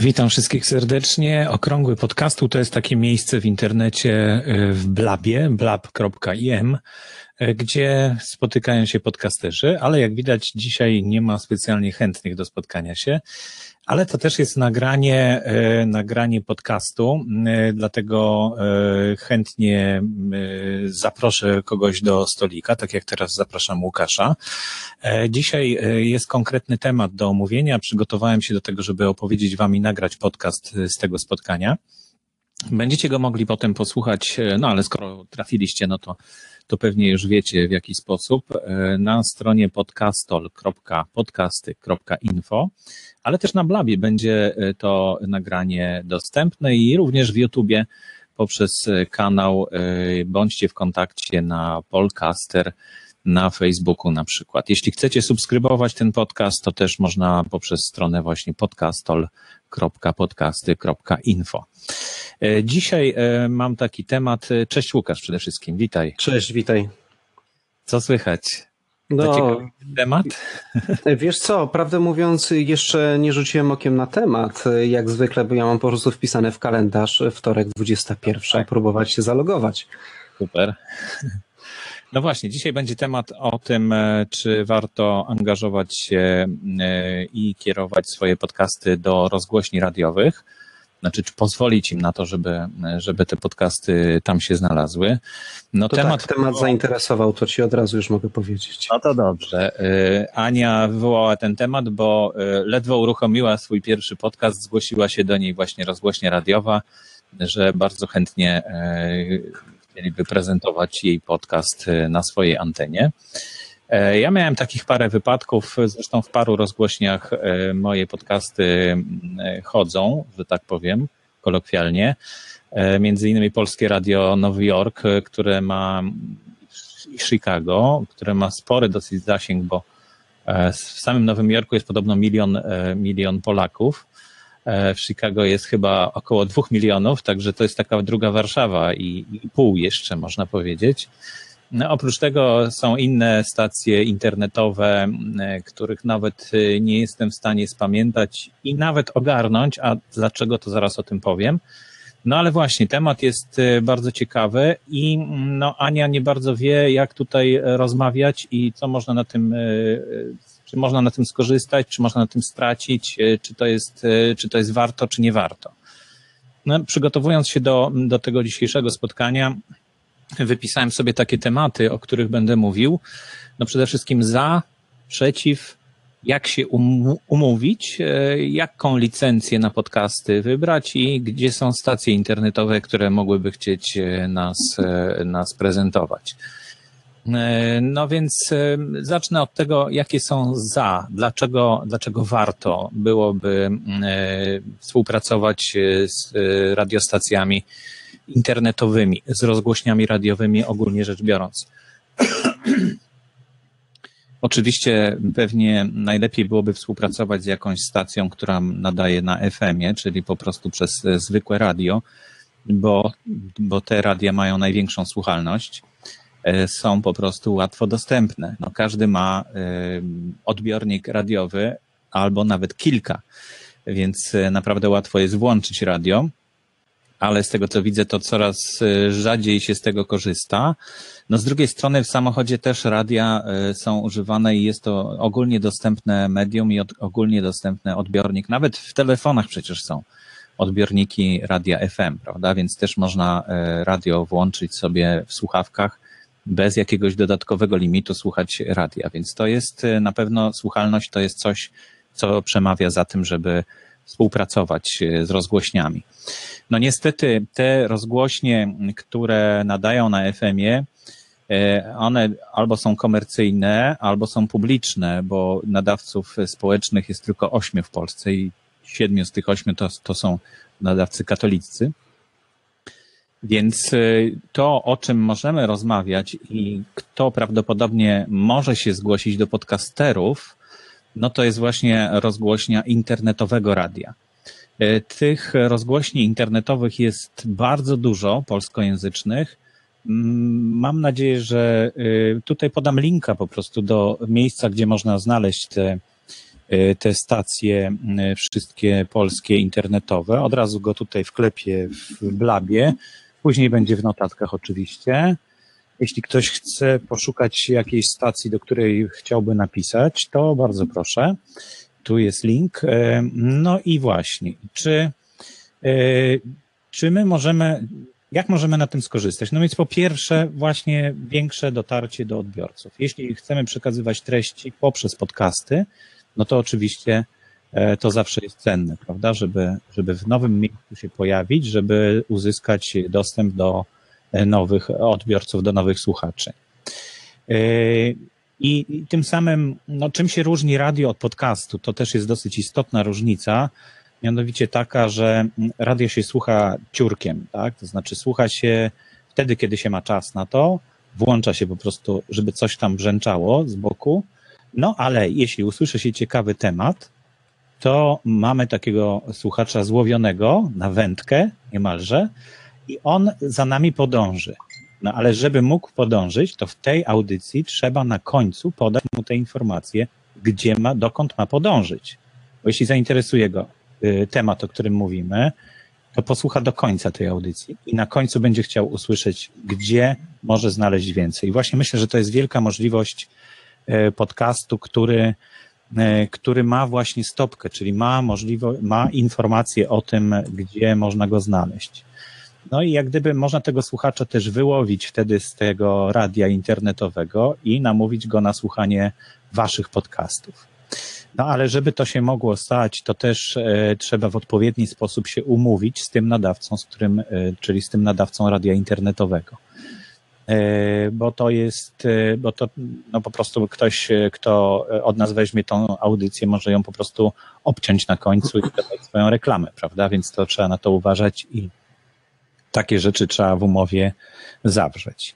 Witam wszystkich serdecznie. Okrągły podcastu to jest takie miejsce w internecie y, w Blabie, blab.im, y, gdzie spotykają się podcasterzy, ale jak widać dzisiaj nie ma specjalnie chętnych do spotkania się. Ale to też jest nagranie, e, nagranie podcastu, e, dlatego e, chętnie zaproszę kogoś do stolika, tak jak teraz zapraszam Łukasza. Dzisiaj jest konkretny temat do omówienia. Przygotowałem się do tego, żeby opowiedzieć Wam i nagrać podcast z tego spotkania. Będziecie go mogli potem posłuchać, no ale skoro trafiliście, no to, to pewnie już wiecie w jaki sposób. Na stronie podcastol.podcasty.info ale też na Blabie będzie e, to nagranie dostępne i również w YouTubie poprzez e, kanał e, bądźcie w kontakcie na Polcaster na Facebooku na przykład. Jeśli chcecie subskrybować ten podcast, to też można poprzez stronę właśnie podcastol.podcasty.info. Dzisiaj mam taki temat. Cześć Łukasz przede wszystkim, witaj. Cześć, witaj. Co słychać? No, temat? Wiesz co, prawdę mówiąc, jeszcze nie rzuciłem okiem na temat. Jak zwykle, bo ja mam po prostu wpisane w kalendarz wtorek 21, tak. próbować się zalogować. Super. No właśnie, dzisiaj będzie temat o tym, e, czy warto angażować się e, i kierować swoje podcasty do rozgłośni radiowych znaczy czy pozwolić im na to, żeby, żeby te podcasty tam się znalazły. No to temat, tak, temat zainteresował, to ci od razu już mogę powiedzieć. No to dobrze. Ania wywołała ten temat, bo ledwo uruchomiła swój pierwszy podcast, zgłosiła się do niej właśnie rozgłośnia radiowa, że bardzo chętnie y, chcieliby prezentować jej podcast na swojej antenie. E, ja miałem takich parę wypadków, zresztą w paru rozgłośniach e, moje podcasty e, chodzą, że tak powiem, kolokwialnie. Między innymi Polskie Radio Nowy Jork, które ma i Chicago, które ma spory dosyć zasięg, bo w samym Nowym Jorku jest podobno milion, milion Polaków. W Chicago jest chyba około dwóch milionów, także to jest taka druga Warszawa i, i pół jeszcze, można powiedzieć. No, oprócz tego są inne stacje internetowe, których nawet y, nie jestem w stanie spamiętać i nawet ogarnąć, a dlaczego to zaraz o tym powiem. No ale właśnie, temat jest y, bardzo ciekawy i no, Ania nie bardzo wie, jak tutaj rozmawiać i co można na tym, y, czy można na tym skorzystać, czy można na tym stracić, czy to jest, czy to jest warto, czy nie warto. No, przygotowując się do, do tego dzisiejszego spotkania, wypisałem sobie takie tematy, o których będę mówił. No przede wszystkim za, przeciw, jak się um, umówić, e, jaką licencję na podcasty wybrać i gdzie są stacje internetowe, które mogłyby chcieć e, nas, e, nas prezentować. No więc zacznę od tego, jakie są za, dlaczego, dlaczego warto byłoby współpracować z radiostacjami internetowymi, z rozgłośniami radiowymi ogólnie rzecz biorąc. Oczywiście pewnie najlepiej byłoby współpracować z jakąś stacją, która nadaje na FM-ie, czyli po prostu przez zwykłe radio, bo, bo te radia mają największą słuchalność, e, są po prostu łatwo dostępne. No, każdy ma e, odbiornik radiowy albo nawet kilka, więc e, naprawdę łatwo jest włączyć radio ale z tego co widzę, to coraz y, rzadziej się z tego korzysta. No z drugiej strony w samochodzie też radia y, są używane i jest to ogólnie dostępne medium i ogólnie dostępny odbiornik. Nawet w telefonach przecież są odbiorniki radia FM, prawda? Więc też można y, radio włączyć sobie w słuchawkach bez jakiegoś dodatkowego limitu słuchać radia. Więc to jest na pewno słuchalność to jest coś, co przemawia za tym, żeby współpracować z rozgłośniami. No niestety te rozgłośnie, które nadają na FM-ie, e, one albo są komercyjne, albo są publiczne, bo nadawców społecznych jest tylko ośmiu w Polsce i siedmiu z tych ośmiu to, to są nadawcy katolicy. Więc e, to, o czym możemy rozmawiać i kto prawdopodobnie może się zgłosić do podcasterów, no to jest właśnie rozgłośnia internetowego radia. E, tych rozgłośni internetowych jest bardzo dużo polskojęzycznych. Mm, mam nadzieję, że e, tutaj podam linka po prostu do miejsca, gdzie można znaleźć te, te stacje wszystkie polskie internetowe. Od razu go tutaj wklepię w blabie. Później będzie w notatkach oczywiście. Jeśli ktoś chce poszukać jakiejś stacji, do której chciałby napisać, to bardzo proszę. Tu jest link. No i właśnie, czy, czy my możemy jak możemy na tym skorzystać? No więc po pierwsze, właśnie większe dotarcie do odbiorców. Jeśli chcemy przekazywać treści poprzez podcasty, no to oczywiście e, to zawsze jest cenne, prawda? Żeby, żeby w nowym miejscu się pojawić, żeby uzyskać dostęp do e, nowych odbiorców, do nowych słuchaczy. E, I, tym samym, no, czym się różni radio od podcastu? To też jest dosyć istotna różnica mianowicie taka, że radio się słucha ciurkiem, tak? To znaczy słucha się wtedy, kiedy się ma czas na to, włącza się po prostu, żeby coś tam brzęczało z boku. No ale jeśli usłyszy się ciekawy temat, to mamy takiego słuchacza złowionego na wędkę niemalże i on za nami podąży. No ale żeby mógł podążyć, to w tej audycji trzeba na końcu podać mu te informacje, gdzie ma, dokąd ma podążyć. Bo jeśli zainteresuje go Y, temat, o którym mówimy, to posłucha do końca tej audycji i na końcu będzie chciał usłyszeć, gdzie może znaleźć więcej. I właśnie myślę, że to jest wielka możliwość y, podcastu, który, y, który ma właśnie stopkę, czyli ma możliwość, ma informacje o tym, gdzie można go znaleźć. No i jak gdyby można tego słuchacza też wyłowić wtedy z tego radia internetowego i namówić go na słuchanie waszych podcastów. No ale żeby to się mogło stać, to też e, trzeba w odpowiedni sposób się umówić z tym nadawcą, z którym, e, czyli z tym nadawcą radia internetowego. E, bo to jest, e, bo to no po prostu ktoś, e, kto od nas weźmie tą audycję, może ją po prostu obciąć na końcu i dodać swoją reklamę, prawda? Więc to trzeba na to uważać i takie rzeczy trzeba w umowie zawrzeć.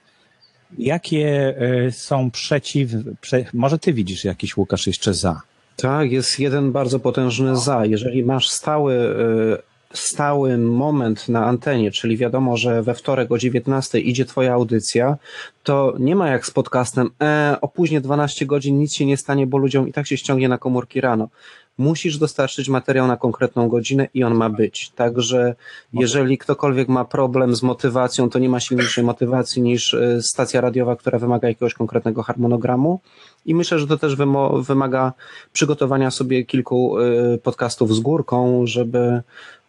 Jakie są przeciw, prze, może ty widzisz jakiś Łukasz jeszcze za? Tak, jest jeden bardzo potężny za. Jeżeli masz stały, y, stały moment na antenie, czyli wiadomo, że we wtorek o 19 idzie twoja audycja, to nie ma jak z podcastem, e, opóźnię 12 godzin, nic się nie stanie, bo ludziom i tak się ściągnie na komórki rano musisz dostarczyć materiał na konkretną godzinę i on ma być. Także jeżeli ktokolwiek ma problem z motywacją, to nie ma silniejszej motywacji niż y, stacja radiowa, która wymaga jakiegoś konkretnego harmonogramu. I myślę, że to też wymaga przygotowania sobie kilku y, podcastów z górką, żeby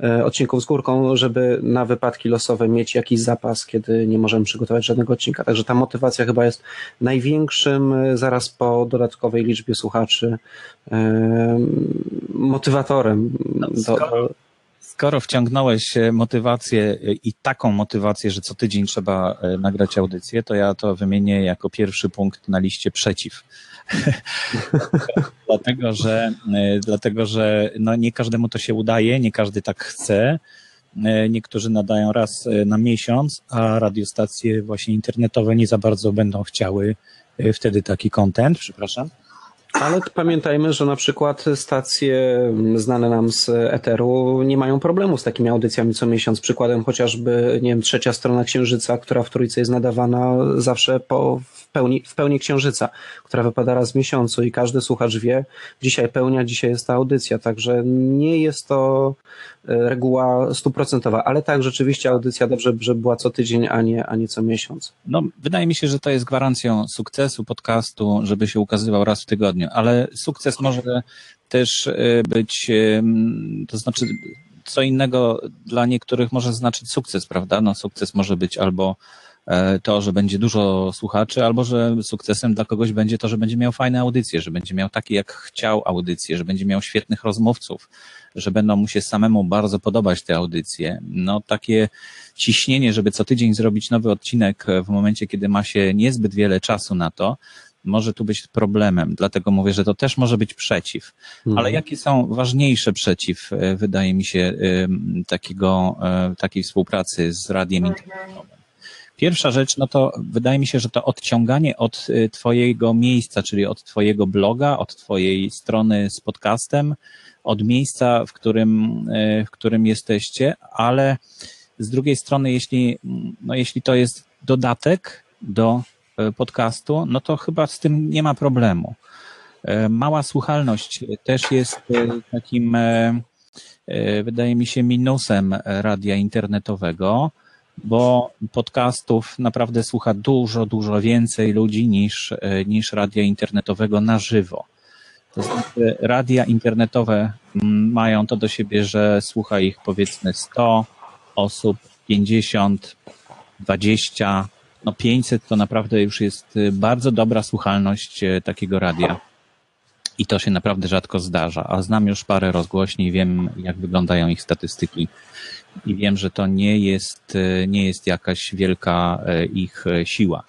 y, odcinków z górką, żeby na wypadki losowe mieć jakiś zapas, kiedy nie możemy przygotować żadnego odcinka. Także ta motywacja chyba jest największym zaraz po dodatkowej liczbie słuchaczy motywatorem. No, skoro, wciągnąłeś motywację i taką motywację, że co tydzień trzeba e, nagrać audycję, to ja to wymienię jako pierwszy punkt na liście przeciw. dlatego, że, e, dlatego, że no nie każdemu to się udaje, nie każdy tak chce. E, niektórzy nadają raz na miesiąc, a radiostacje właśnie internetowe nie za bardzo będą chciały wtedy taki content, przepraszam. Ale pamiętajmy, że na przykład stacje znane nam z Eteru nie mają problemu z takimi audycjami co miesiąc. Przykładem chociażby, nie wiem, trzecia strona Księżyca, która w Trójce jest nadawana zawsze po pełni, w pełni księżyca, która wypada raz w miesiącu i każdy słuchacz wie, dzisiaj pełnia, dzisiaj jest ta audycja, także nie jest to e, reguła stuprocentowa, ale tak, rzeczywiście audycja dobrze, żeby była co tydzień, a nie, a nie co miesiąc. No, wydaje mi się, że to jest gwarancją sukcesu podcastu, żeby się ukazywał raz w tygodniu, ale sukces może też e, być, to znaczy co innego dla niektórych może znaczyć sukces, prawda? No, sukces może być albo E, to, że będzie dużo słuchaczy, albo że sukcesem dla kogoś będzie to, że będzie miał fajne audycje, że będzie miał takie jak chciał audycje, że będzie miał świetnych rozmówców, że będą mu się samemu bardzo podobać te audycje. No takie ciśnienie, żeby co tydzień zrobić nowy odcinek w momencie, kiedy ma się niezbyt wiele czasu na to, może tu być problemem. Dlatego mówię, że to też może być przeciw. Mhm. Ale jakie są ważniejsze przeciw, e, wydaje mi się, takiego, e, takiej współpracy z radiem internetowym? Pierwsza rzecz, no to wydaje mi się, że to odciąganie od y, Twojego miejsca, czyli od Twojego bloga, od Twojej strony z podcastem, od miejsca, w którym, w którym jesteście, ale z drugiej strony, jeśli, no jeśli to jest dodatek do podcastu, no to chyba z tym nie ma problemu. Mała słuchalność też jest takim, wydaje mi się, minusem radia internetowego, bo podcastów naprawdę słucha dużo, dużo więcej ludzi niż, niż radia internetowego na żywo. To znaczy, radia internetowe mm, mają to do siebie, że słucha ich powiedzmy 100 osób, 50, 20, no 500 to naprawdę już jest y, bardzo dobra słuchalność y, takiego radia. I to się naprawdę rzadko zdarza. A znam już parę rozgłośni, wiem, jak wyglądają ich statystyki. I wiem, że to nie jest, y, nie jest jakaś wielka ich siła.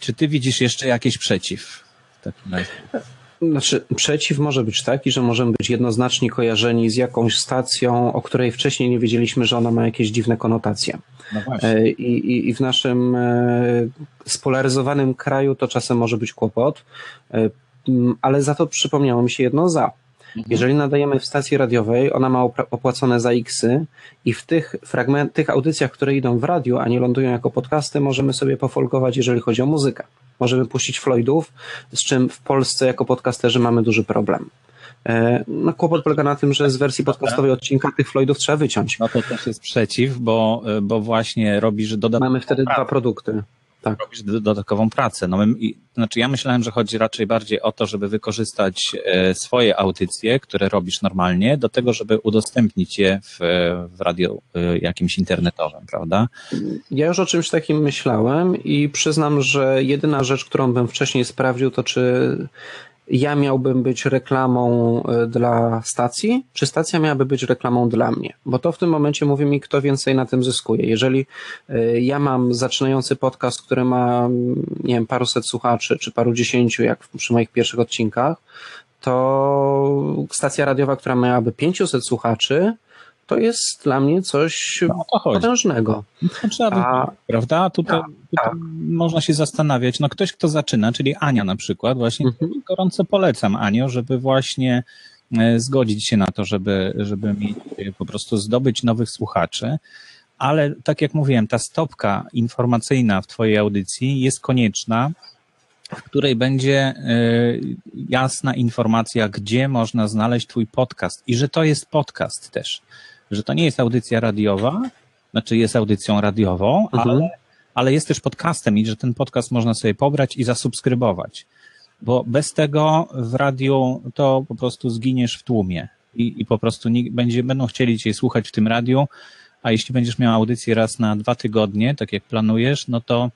Czy ty widzisz jeszcze jakieś przeciw? takim razie? Znaczy, przeciw może być taki, że możemy być jednoznacznie kojarzeni z jakąś stacją, o której wcześniej nie wiedzieliśmy, że ona ma jakieś dziwne konotacje. No. E, I, i, I w naszym e, spolaryzowanym kraju to czasem może być kłopot, e, ale za to przypomniało mi się jedno za. Mhm. Jeżeli nadajemy w stacji radiowej, ona ma opłacone za X-y i w tych fragment, tych audycjach, które idą w radiu, a nie lądują jako podcasty, możemy sobie pofolgować, jeżeli chodzi o muzykę. Możemy puścić Floydów, z czym w Polsce jako podcasterzy mamy duży problem. E, no, kłopot polega na tym, że z wersji podcastowej odcinka tych Floydów trzeba wyciąć. No to też jest przeciw, bo, bo właśnie robisz dodatkowe. Mamy wtedy dwa produkty tak. robisz dodatkową pracę. No, i, znaczy ja myślałem, że chodzi raczej bardziej o to, żeby wykorzystać e, swoje audycje, które robisz normalnie, do tego, żeby udostępnić je w, w radio e, jakimś internetowym, prawda? Ja już o czymś takim myślałem i przyznam, że jedyna rzecz, którą bym wcześniej sprawdził, to czy ja miałbym być reklamą e, dla stacji, czy stacja miałaby być reklamą dla mnie? Bo to w tym momencie mówi mi, kto więcej na tym zyskuje. Jeżeli e, ja mam zaczynający podcast, który ma, nie wiem, paruset słuchaczy, czy paru dziesięciu, jak przy moich pierwszych odcinkach, to stacja radiowa, która miałaby 500 słuchaczy, to jest dla mnie coś no, potężnego. No, A, prawda? Tutaj, tak, tutaj tak. można się zastanawiać. No ktoś, kto zaczyna, czyli Ania na przykład, właśnie mhm. gorąco polecam Anio, żeby właśnie e, zgodzić się na to, żeby, żeby mieć, e, po prostu zdobyć nowych słuchaczy. Ale tak jak mówiłem, ta stopka informacyjna w Twojej audycji jest konieczna, w której będzie e, jasna informacja, gdzie można znaleźć Twój podcast i że to jest podcast też że to nie jest audycja radiowa, znaczy jest audycją radiową, mhm. ale, ale jest też podcastem i że ten podcast można sobie pobrać i zasubskrybować. Bo bez tego w radiu to po prostu zginiesz w tłumie i, i po prostu nie, będzie, będą chcieli cię słuchać w tym radiu, a jeśli będziesz miał audycję raz na dwa tygodnie, tak jak planujesz, no to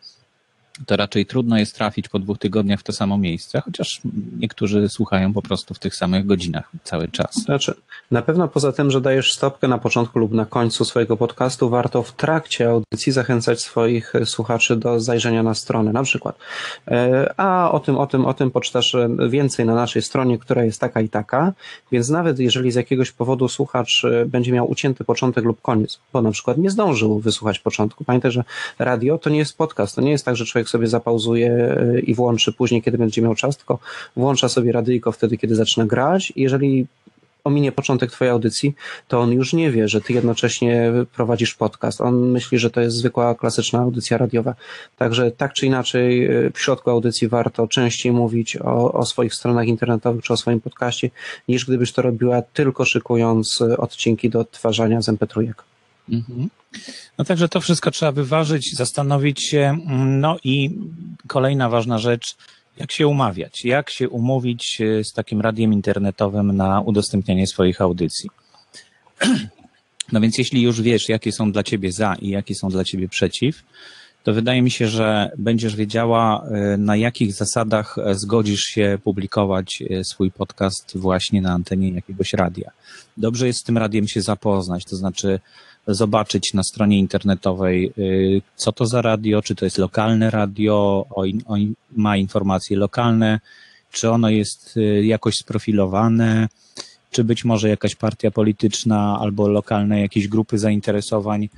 to raczej trudno jest trafić po dwóch tygodniach w to samo miejsce, chociaż niektórzy słuchają po prostu w tych samych godzinach cały czas. Znaczy, na pewno poza tym, że dajesz stopkę na początku lub na końcu swojego podcastu, warto w trakcie audycji zachęcać swoich słuchaczy do zajrzenia na stronę, na przykład. E, a o tym, o tym, o tym poczytasz więcej na naszej stronie, która jest taka i taka, więc nawet jeżeli z jakiegoś powodu słuchacz będzie miał ucięty początek lub koniec, bo na przykład nie zdążył wysłuchać początku. Pamiętaj, że radio to nie jest podcast, to nie jest tak, że człowiek człowiek sobie zapauzuje e, i włączy później, kiedy będzie miał czas, tylko włącza sobie radyjko wtedy, kiedy zaczyna grać. Jeżeli ominie początek twojej audycji, to on już nie wie, że ty jednocześnie prowadzisz podcast. On myśli, że to jest zwykła, klasyczna audycja radiowa. Także tak czy inaczej e, w środku audycji warto częściej mówić o, o swoich stronach internetowych czy o swoim podcaście, niż gdybyś to robiła tylko szykując odcinki do odtwarzania z MP3. Mhm. No także to wszystko trzeba wyważyć, zastanowić się. No i kolejna ważna rzecz, jak się umawiać, jak się umówić e, z takim radiem internetowym na udostępnianie swoich audycji. No więc jeśli już wiesz, jakie są dla ciebie za i jakie są dla ciebie przeciw, to wydaje mi się, że będziesz wiedziała, e, na jakich zasadach e, zgodzisz się publikować swój podcast właśnie na antenie jakiegoś radia. Dobrze jest z tym radiem się zapoznać, to znaczy zobaczyć na stronie internetowej, y, co to za radio, czy to jest lokalne radio, ma informacje lokalne, czy ono jest y, jakoś sprofilowane, czy być może jakaś partia polityczna albo lokalne jakieś grupy zainteresowań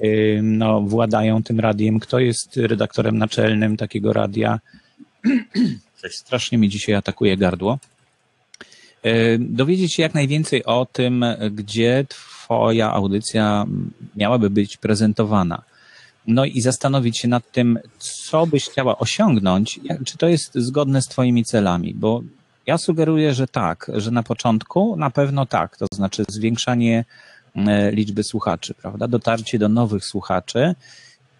y, no, władają tym radiem, kto jest redaktorem naczelnym takiego radia. Coś strasznie mi dzisiaj atakuje gardło. Dowiedzieć się jak najwięcej o tym, gdzie Twoja audycja miałaby być prezentowana. no i zastanowić się nad tym, co byś chciała osiągnąć, czy to jest zgodne z Twoimi celami, bo ja sugeruję, że tak, że na początku na pewno tak, to znaczy zwiększanie e, liczby słuchaczy, prawda? Dotarcie do nowych słuchaczy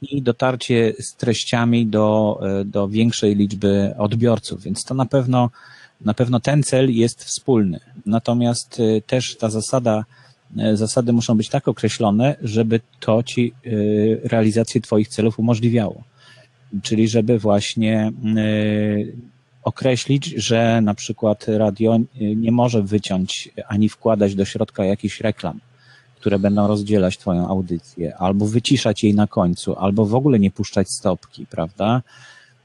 i dotarcie z treściami do, e, do większej liczby odbiorców, więc to na pewno, na pewno ten cel jest wspólny. Natomiast e, też ta zasada, zasady muszą być tak określone, żeby to ci realizację Twoich celów umożliwiało. Czyli żeby właśnie określić, że na przykład radio nie może wyciąć ani wkładać do środka jakichś reklam, które będą rozdzielać Twoją audycję, albo wyciszać jej na końcu, albo w ogóle nie puszczać stopki, prawda?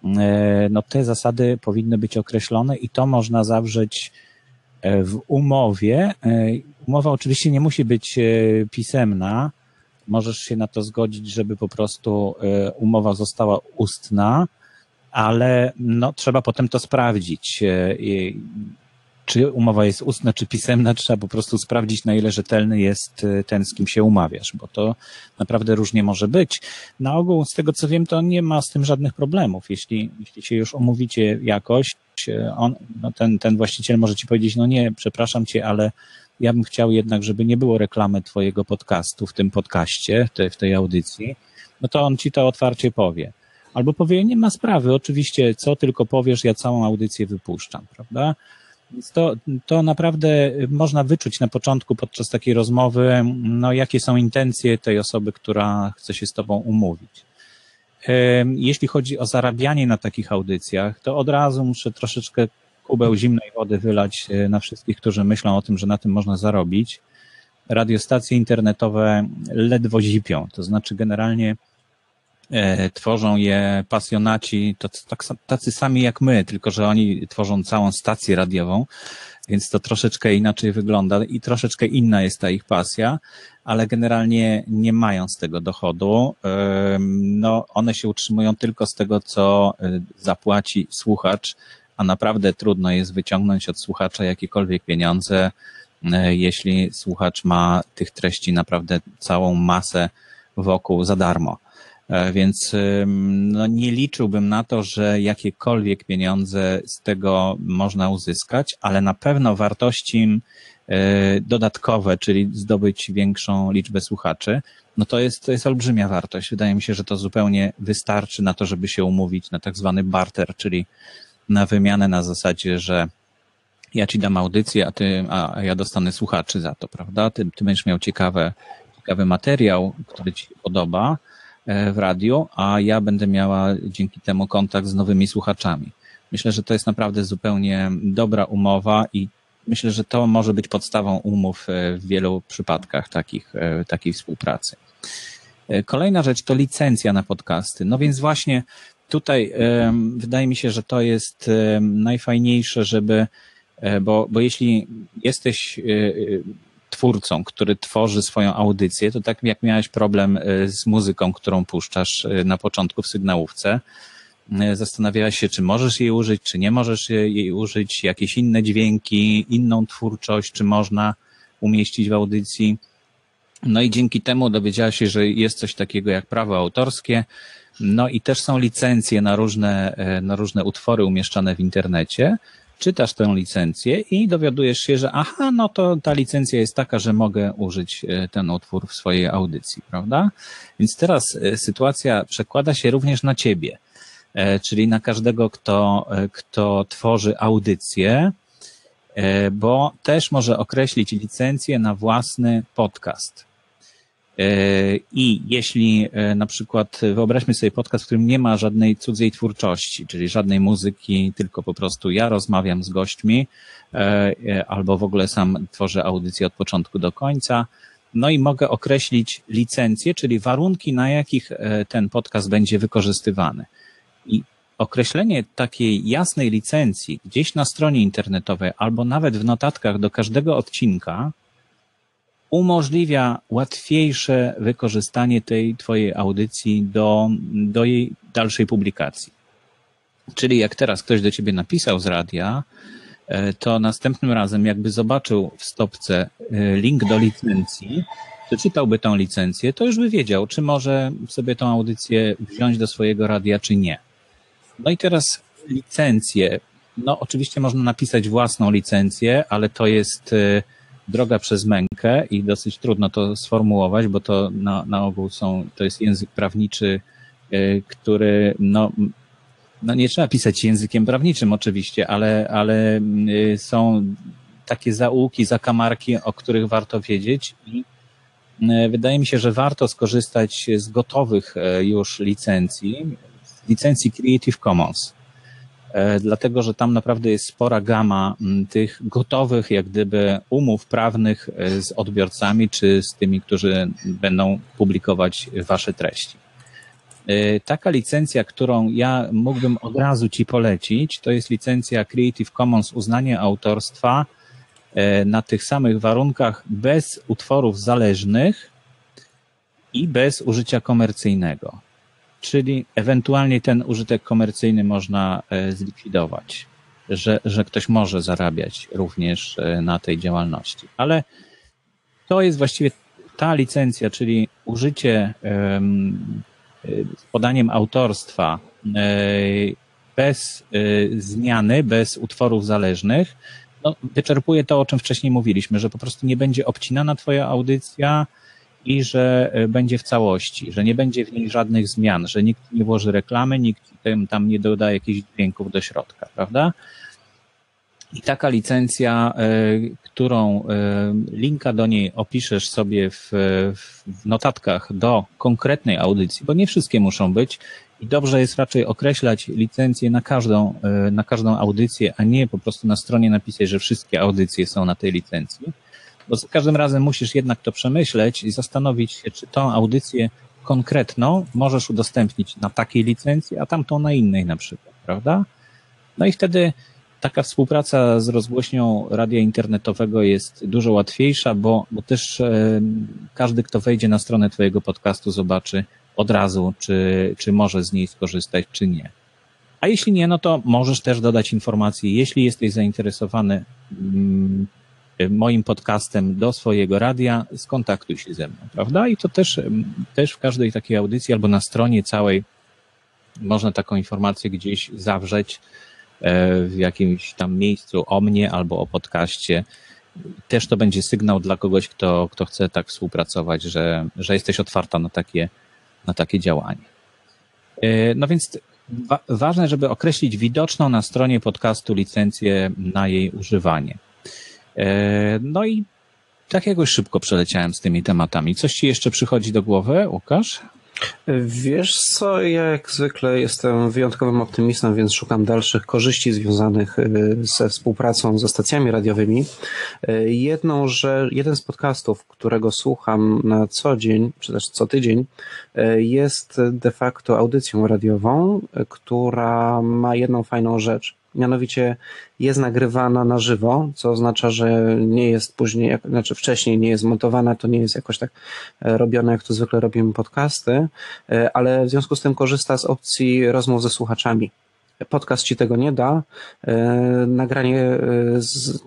E, no te zasady powinny być określone i to można zawrzeć e, w umowie. E, umowa oczywiście nie musi być pisemna. Możesz się na to zgodzić, żeby po prostu umowa została ustna, ale no, trzeba potem to sprawdzić. Czy umowa jest ustna, czy pisemna, trzeba po prostu sprawdzić, na ile rzetelny jest e, ten, z kim się umawiasz, bo to naprawdę różnie może być. Na ogół, z tego co wiem, to nie ma z tym żadnych problemów. Jeśli, jeśli się już omówicie jakoś, e, on, no ten, ten właściciel może ci powiedzieć, no nie, przepraszam cię, ale ja bym chciał jednak, żeby nie było reklamy twojego podcastu w tym podcaście, w tej audycji, no to on ci to otwarcie powie. Albo powie, nie ma sprawy, oczywiście, co tylko powiesz, ja całą audycję wypuszczam, prawda? To, to naprawdę można wyczuć na początku podczas takiej rozmowy, no, jakie są intencje tej osoby, która chce się z Tobą umówić. Jeśli chodzi o zarabianie na takich audycjach, to od razu muszę troszeczkę kubeł zimnej wody wylać e, na wszystkich, którzy myślą o tym, że na tym można zarobić. Radiostacje internetowe ledwo zipią, to znaczy generalnie tworzą je pasjonaci, to tak, tacy sami jak my, tylko że oni tworzą całą stację radiową, więc to troszeczkę inaczej wygląda i troszeczkę inna jest ta ich pasja, ale generalnie nie mają z tego dochodu. No, one się utrzymują tylko z tego, co e, zapłaci słuchacz, a naprawdę trudno jest wyciągnąć od słuchacza jakiekolwiek pieniądze, e, jeśli słuchacz ma tych treści naprawdę całą masę wokół za darmo. E, więc no, nie liczyłbym na to, że jakiekolwiek pieniądze z tego można uzyskać, ale na pewno wartości e, dodatkowe, czyli zdobyć większą liczbę słuchaczy, no to jest, to jest olbrzymia wartość. Wydaje mi się, że to zupełnie wystarczy na to, żeby się umówić na tak zwany barter, czyli na wymianę na zasadzie, że ja ci dam audycję, a ty, a ja dostanę słuchaczy za to, prawda? Ty, ty będziesz miał ciekawe, ciekawy materiał, który ci podoba, w radiu, a ja będę miała dzięki temu kontakt z nowymi słuchaczami. Myślę, że to jest naprawdę zupełnie dobra umowa i myślę, że to może być podstawą umów e, w wielu przypadkach takich, e, takiej współpracy. Kolejna rzecz to licencja na podcasty. No więc właśnie tutaj wydaje mi się, że to jest najfajniejsze, żeby, bo, bo jeśli jesteś twórcą, który tworzy swoją audycję, to tak jak miałeś problem e, z muzyką, którą puszczasz e, na początku w sygnałówce, e, zastanawiałaś się, czy możesz jej użyć, czy nie możesz jej użyć, jakieś inne dźwięki, inną twórczość, czy można umieścić w audycji. No i dzięki temu dowiedziałaś się, że jest coś takiego jak prawo autorskie, no i też są licencje na różne, na różne utwory umieszczane w internecie czytasz tę licencję i dowiadujesz się, że aha, no to ta licencja jest taka, że mogę użyć e, ten utwór w swojej audycji, prawda? Więc teraz e, sytuacja przekłada się również na ciebie, e, czyli na każdego, kto, kto tworzy audycję, bo też może określić licencję na własny podcast. E, I jeśli e, na przykład wyobraźmy sobie podcast, w którym nie ma żadnej cudzej twórczości, czyli żadnej muzyki, tylko po prostu ja rozmawiam z gośćmi, e, albo w ogóle sam tworzę audycję od początku do końca, no i mogę określić licencje, czyli warunki, na jakich ten podcast będzie wykorzystywany. I określenie takiej jasnej licencji gdzieś na stronie internetowej albo nawet w notatkach do każdego odcinka umożliwia łatwiejsze wykorzystanie tej Twojej audycji do, do jej dalszej publikacji. Czyli jak teraz ktoś do Ciebie napisał z radia, e, to następnym razem jakby zobaczył w stopce e, link do licencji, przeczytałby tą licencję, to już by wiedział, czy może sobie tą audycję wziąć do swojego radia, czy nie. No i teraz licencje. No, oczywiście można napisać własną licencję, ale to jest y, droga przez mękę i dosyć trudno to sformułować, bo to na, na ogół są, to jest język prawniczy, y, który, no, no nie trzeba pisać językiem prawniczym oczywiście, ale, ale y, są takie zaułki, zakamarki, o których warto wiedzieć i wydaje mi się, że warto skorzystać z gotowych już licencji, licencji Creative Commons. E, dlatego, że tam naprawdę jest spora gama tych gotowych, jak gdyby, umów prawnych e, z odbiorcami, czy z tymi, którzy będą publikować wasze treści. E, taka licencja, którą ja mógłbym od razu Ci polecić, to jest licencja Creative Commons uznanie autorstwa na tych samych warunkach bez utworów zależnych i bez użycia komercyjnego czyli ewentualnie ten użytek komercyjny można e, zlikwidować, że, że ktoś może zarabiać również e, na tej działalności. Ale to jest właściwie ta licencja, czyli użycie e, z podaniem autorstwa bez zmiany, bez utworów zależnych, no, wyczerpuje to, o czym wcześniej mówiliśmy, że po prostu nie będzie obcinana Twoja audycja, i że e, będzie w całości, że nie będzie w niej żadnych zmian, że nikt nie włoży reklamy, nikt tam nie doda jakichś dźwięków do środka, prawda? I taka licencja, e, którą e, linka do niej opiszesz sobie w, w notatkach do konkretnej audycji, bo nie wszystkie muszą być i dobrze jest raczej określać licencję na każdą, na każdą audycję, a nie po prostu na stronie napisać, że wszystkie audycje są na tej licencji bo za każdym razem musisz jednak to przemyśleć i zastanowić się, czy tą audycję konkretną możesz udostępnić na takiej licencji, a tamtą na innej na przykład, prawda? No i wtedy taka współpraca z rozgłośnią radia internetowego jest dużo łatwiejsza, bo, bo też e, każdy, kto wejdzie na stronę Twojego podcastu, zobaczy od razu, czy, czy może z niej skorzystać, czy nie. A jeśli nie, no to możesz też dodać informacje, jeśli jesteś zainteresowany mm, moim podcastem do swojego radia, skontaktuj się ze mną, prawda? I to też, też w każdej takiej audycji albo na stronie całej można taką informację gdzieś zawrzeć e, w jakimś tam miejscu o mnie albo o podcaście. Też to będzie sygnał dla kogoś, kto, kto chce tak współpracować, że, że jesteś otwarta na takie, na takie działanie. E, no więc wa ważne, żeby określić widoczną na stronie podcastu licencję na jej używanie. E, no i tak jakoś szybko przeleciałem z tymi tematami. Coś ci jeszcze przychodzi do głowy, Łukasz? Wiesz co, ja jak zwykle jestem wyjątkowym optymistą, więc szukam dalszych korzyści związanych y, ze współpracą ze stacjami radiowymi. Y, jedną, że jeden z podcastów, którego słucham na co dzień, czy też co tydzień, jest de facto audycją radiową, która ma jedną fajną rzecz mianowicie jest nagrywana na żywo, co oznacza, że nie jest później, znaczy wcześniej nie jest montowana, to nie jest jakoś tak e, robione, jak to zwykle robimy podcasty, e, ale w związku z tym korzysta z opcji rozmów ze słuchaczami. Podcast ci tego nie da. E, nagranie, e,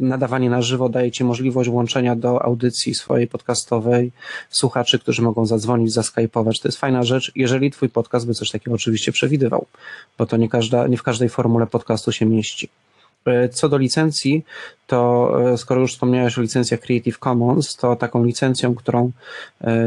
nadawanie na żywo daje ci możliwość łączenia do audycji swojej podcastowej słuchaczy, którzy mogą zadzwonić, zaskypować. To jest fajna rzecz, jeżeli twój podcast by coś takiego oczywiście przewidywał, bo to nie, każda, nie w każdej formule podcastu się mieści. E, co do licencji, to skoro już wspomniałeś o licencjach Creative Commons, to taką licencją, którą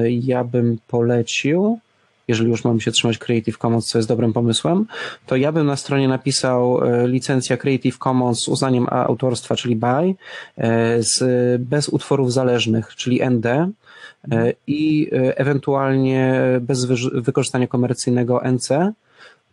ja bym polecił, jeżeli już mamy się trzymać Creative Commons, co jest dobrym pomysłem, to ja bym na stronie napisał e, licencja Creative Commons z uznaniem autorstwa, czyli BY, e, z, bez utworów zależnych, czyli ND e, i ewentualnie bez wykorzystania komercyjnego NC,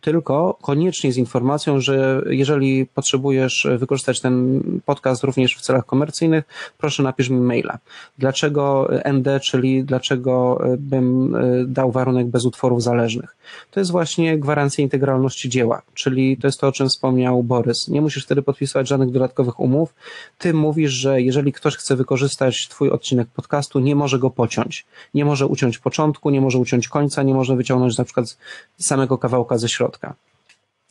tylko koniecznie z informacją, że jeżeli potrzebujesz wykorzystać ten podcast również w celach komercyjnych, proszę napisz mi maila. Dlaczego ND, czyli dlaczego bym e, dał warunek bez utworów zależnych? To jest właśnie gwarancja integralności dzieła, czyli to jest to, o czym wspomniał Borys. Nie musisz wtedy podpisywać żadnych dodatkowych umów. Ty mówisz, że jeżeli ktoś chce wykorzystać twój odcinek podcastu, nie może go pociąć. Nie może uciąć początku, nie może uciąć końca, nie może wyciągnąć na przykład samego kawałka ze środka środka.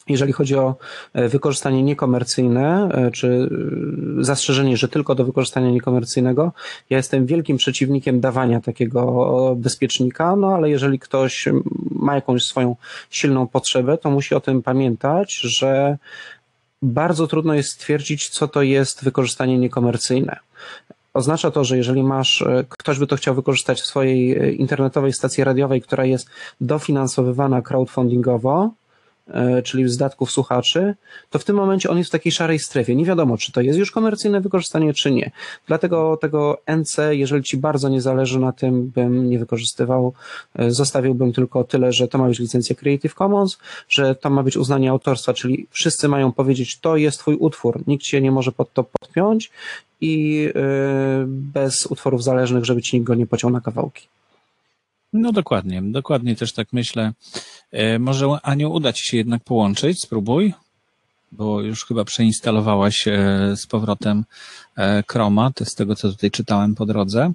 Jeżeli chodzi o e, wykorzystanie niekomercyjne, e, czy e, zastrzeżenie, że tylko do wykorzystania niekomercyjnego, ja jestem wielkim przeciwnikiem dawania takiego bezpiecznika, no ale jeżeli ktoś ma jakąś swoją silną potrzebę, to musi o tym pamiętać, że bardzo trudno jest stwierdzić, co to jest wykorzystanie niekomercyjne. Oznacza to, że jeżeli masz, ktoś by to chciał wykorzystać w swojej internetowej stacji radiowej, która jest dofinansowywana crowdfundingowo, czyli z datków słuchaczy, to w tym momencie on jest w takiej szarej strefie. Nie wiadomo, czy to jest już komercyjne wykorzystanie, czy nie. Dlatego tego NC, jeżeli ci bardzo nie zależy na tym, bym nie wykorzystywał. E, zostawiłbym tylko tyle, że to ma być licencja Creative Commons, że to ma być uznanie autorstwa, czyli wszyscy mają powiedzieć, to jest twój utwór, nikt się nie może pod to podpiąć i e, bez utworów zależnych, żeby ci nikt go nie pociął na kawałki. No dokładnie, dokładnie też tak myślę. E, może Aniu uda Ci się jednak połączyć, spróbuj, bo już chyba przeinstalowałaś e, z powrotem e, Chroma, to z tego co tutaj czytałem po drodze.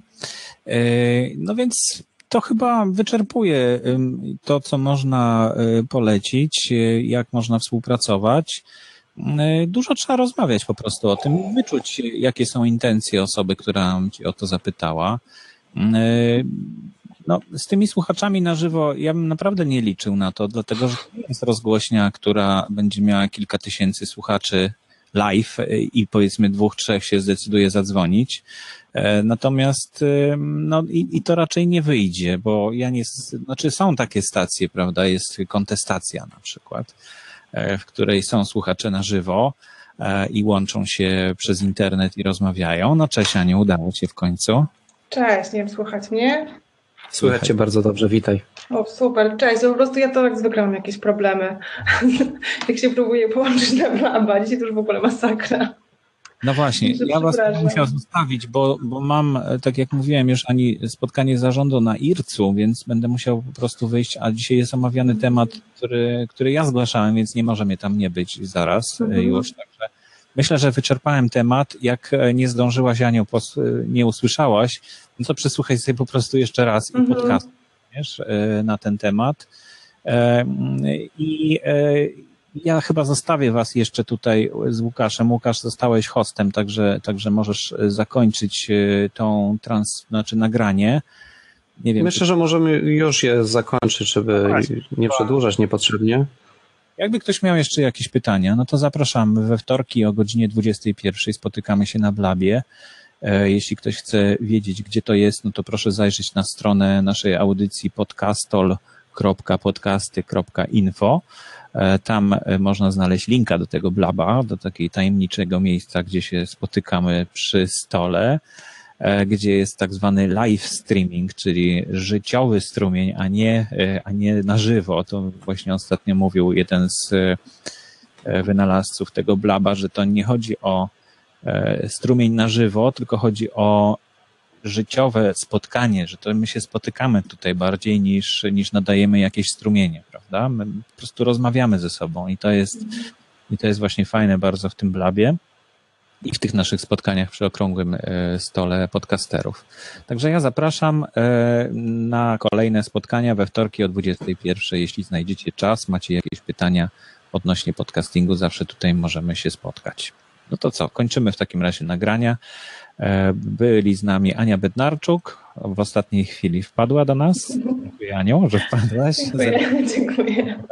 No więc to chyba wyczerpuje to, co można polecić, jak można współpracować. Dużo trzeba rozmawiać po prostu o tym, wyczuć, jakie są intencje osoby, która Cię o to zapytała. No, z tymi słuchaczami na żywo ja bym naprawdę nie liczył na to, dlatego że to nie jest rozgłośnia, która będzie miała kilka tysięcy słuchaczy live i powiedzmy dwóch, trzech się zdecyduje zadzwonić. E, natomiast e, no i, i to raczej nie wyjdzie, bo ja nie, znaczy są takie stacje, prawda, jest kontestacja na przykład, e, w której są słuchacze na żywo i łączą się przez internet i rozmawiają. No cześć Aniu, udało się w końcu. Cześć, nie wiem, słuchać mnie? Słychać cię bardzo dobrze, witaj. O, super, cześć. Po prostu ja to jak zwykle mam jakieś problemy. jak się próbuję połączyć na blaba, dzisiaj to już w ogóle masakra. No właśnie, ja was musiał zostawić, bo, bo mam, tak jak mówiłem już, ani spotkanie zarządu na IRC-u, więc będę musiał po prostu wyjść, a dzisiaj jest omawiany temat, który, który ja zgłaszałem, więc nie może mnie tam nie być zaraz mhm. już, także myślę, że wyczerpałem temat. Jak nie zdążyłaś, Aniu, nie usłyszałaś, no to przesłuchaj sobie po prostu jeszcze raz mhm. i podcast wiesz, e, na ten temat. E, I e, ja chyba zostawię Was jeszcze tutaj z Łukaszem. Łukasz, zostałeś hostem, także, także możesz zakończyć tą trans, znaczy nagranie. Nie wiem, Myślę, czy... że możemy już je zakończyć, żeby no nie przedłużać niepotrzebnie. Jakby ktoś miał jeszcze jakieś pytania, no to zapraszamy we wtorki o godzinie 21 spotykamy się na Blabie. E, jeśli ktoś chce wiedzieć, gdzie to jest, no to proszę zajrzeć na stronę naszej audycji podcastol.podcasty.info. E, tam e, można znaleźć linka do tego blaba, do takiego tajemniczego miejsca, gdzie się spotykamy przy stole, gdzie jest tak zwany live streaming, czyli życiowy strumień, a nie, a nie na żywo. To właśnie ostatnio mówił jeden z wynalazców tego blaba, że to nie chodzi o E, strumień na żywo, tylko chodzi o życiowe spotkanie, że to my się spotykamy tutaj bardziej niż, niż nadajemy jakieś strumienie, prawda? My po prostu rozmawiamy ze sobą i to jest, i to jest właśnie fajne bardzo w tym blabie i w tych naszych spotkaniach przy okrągłym e, stole podcasterów. Także ja zapraszam e, na kolejne spotkania we wtorki o 21. Jeśli znajdziecie czas, macie jakieś pytania odnośnie podcastingu, zawsze tutaj możemy się spotkać. No to co, kończymy w takim razie nagrania. E, byli z nami Ania Bednarczuk, w ostatniej chwili wpadła do nas. Dziękuję Aniu, że wpadłaś. Dziękuję, dziękuję.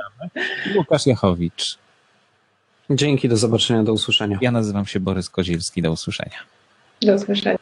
Łukasz Jachowicz. Dzięki, do zobaczenia, do usłyszenia. Ja nazywam się Borys Kozielski, do usłyszenia. Do usłyszenia.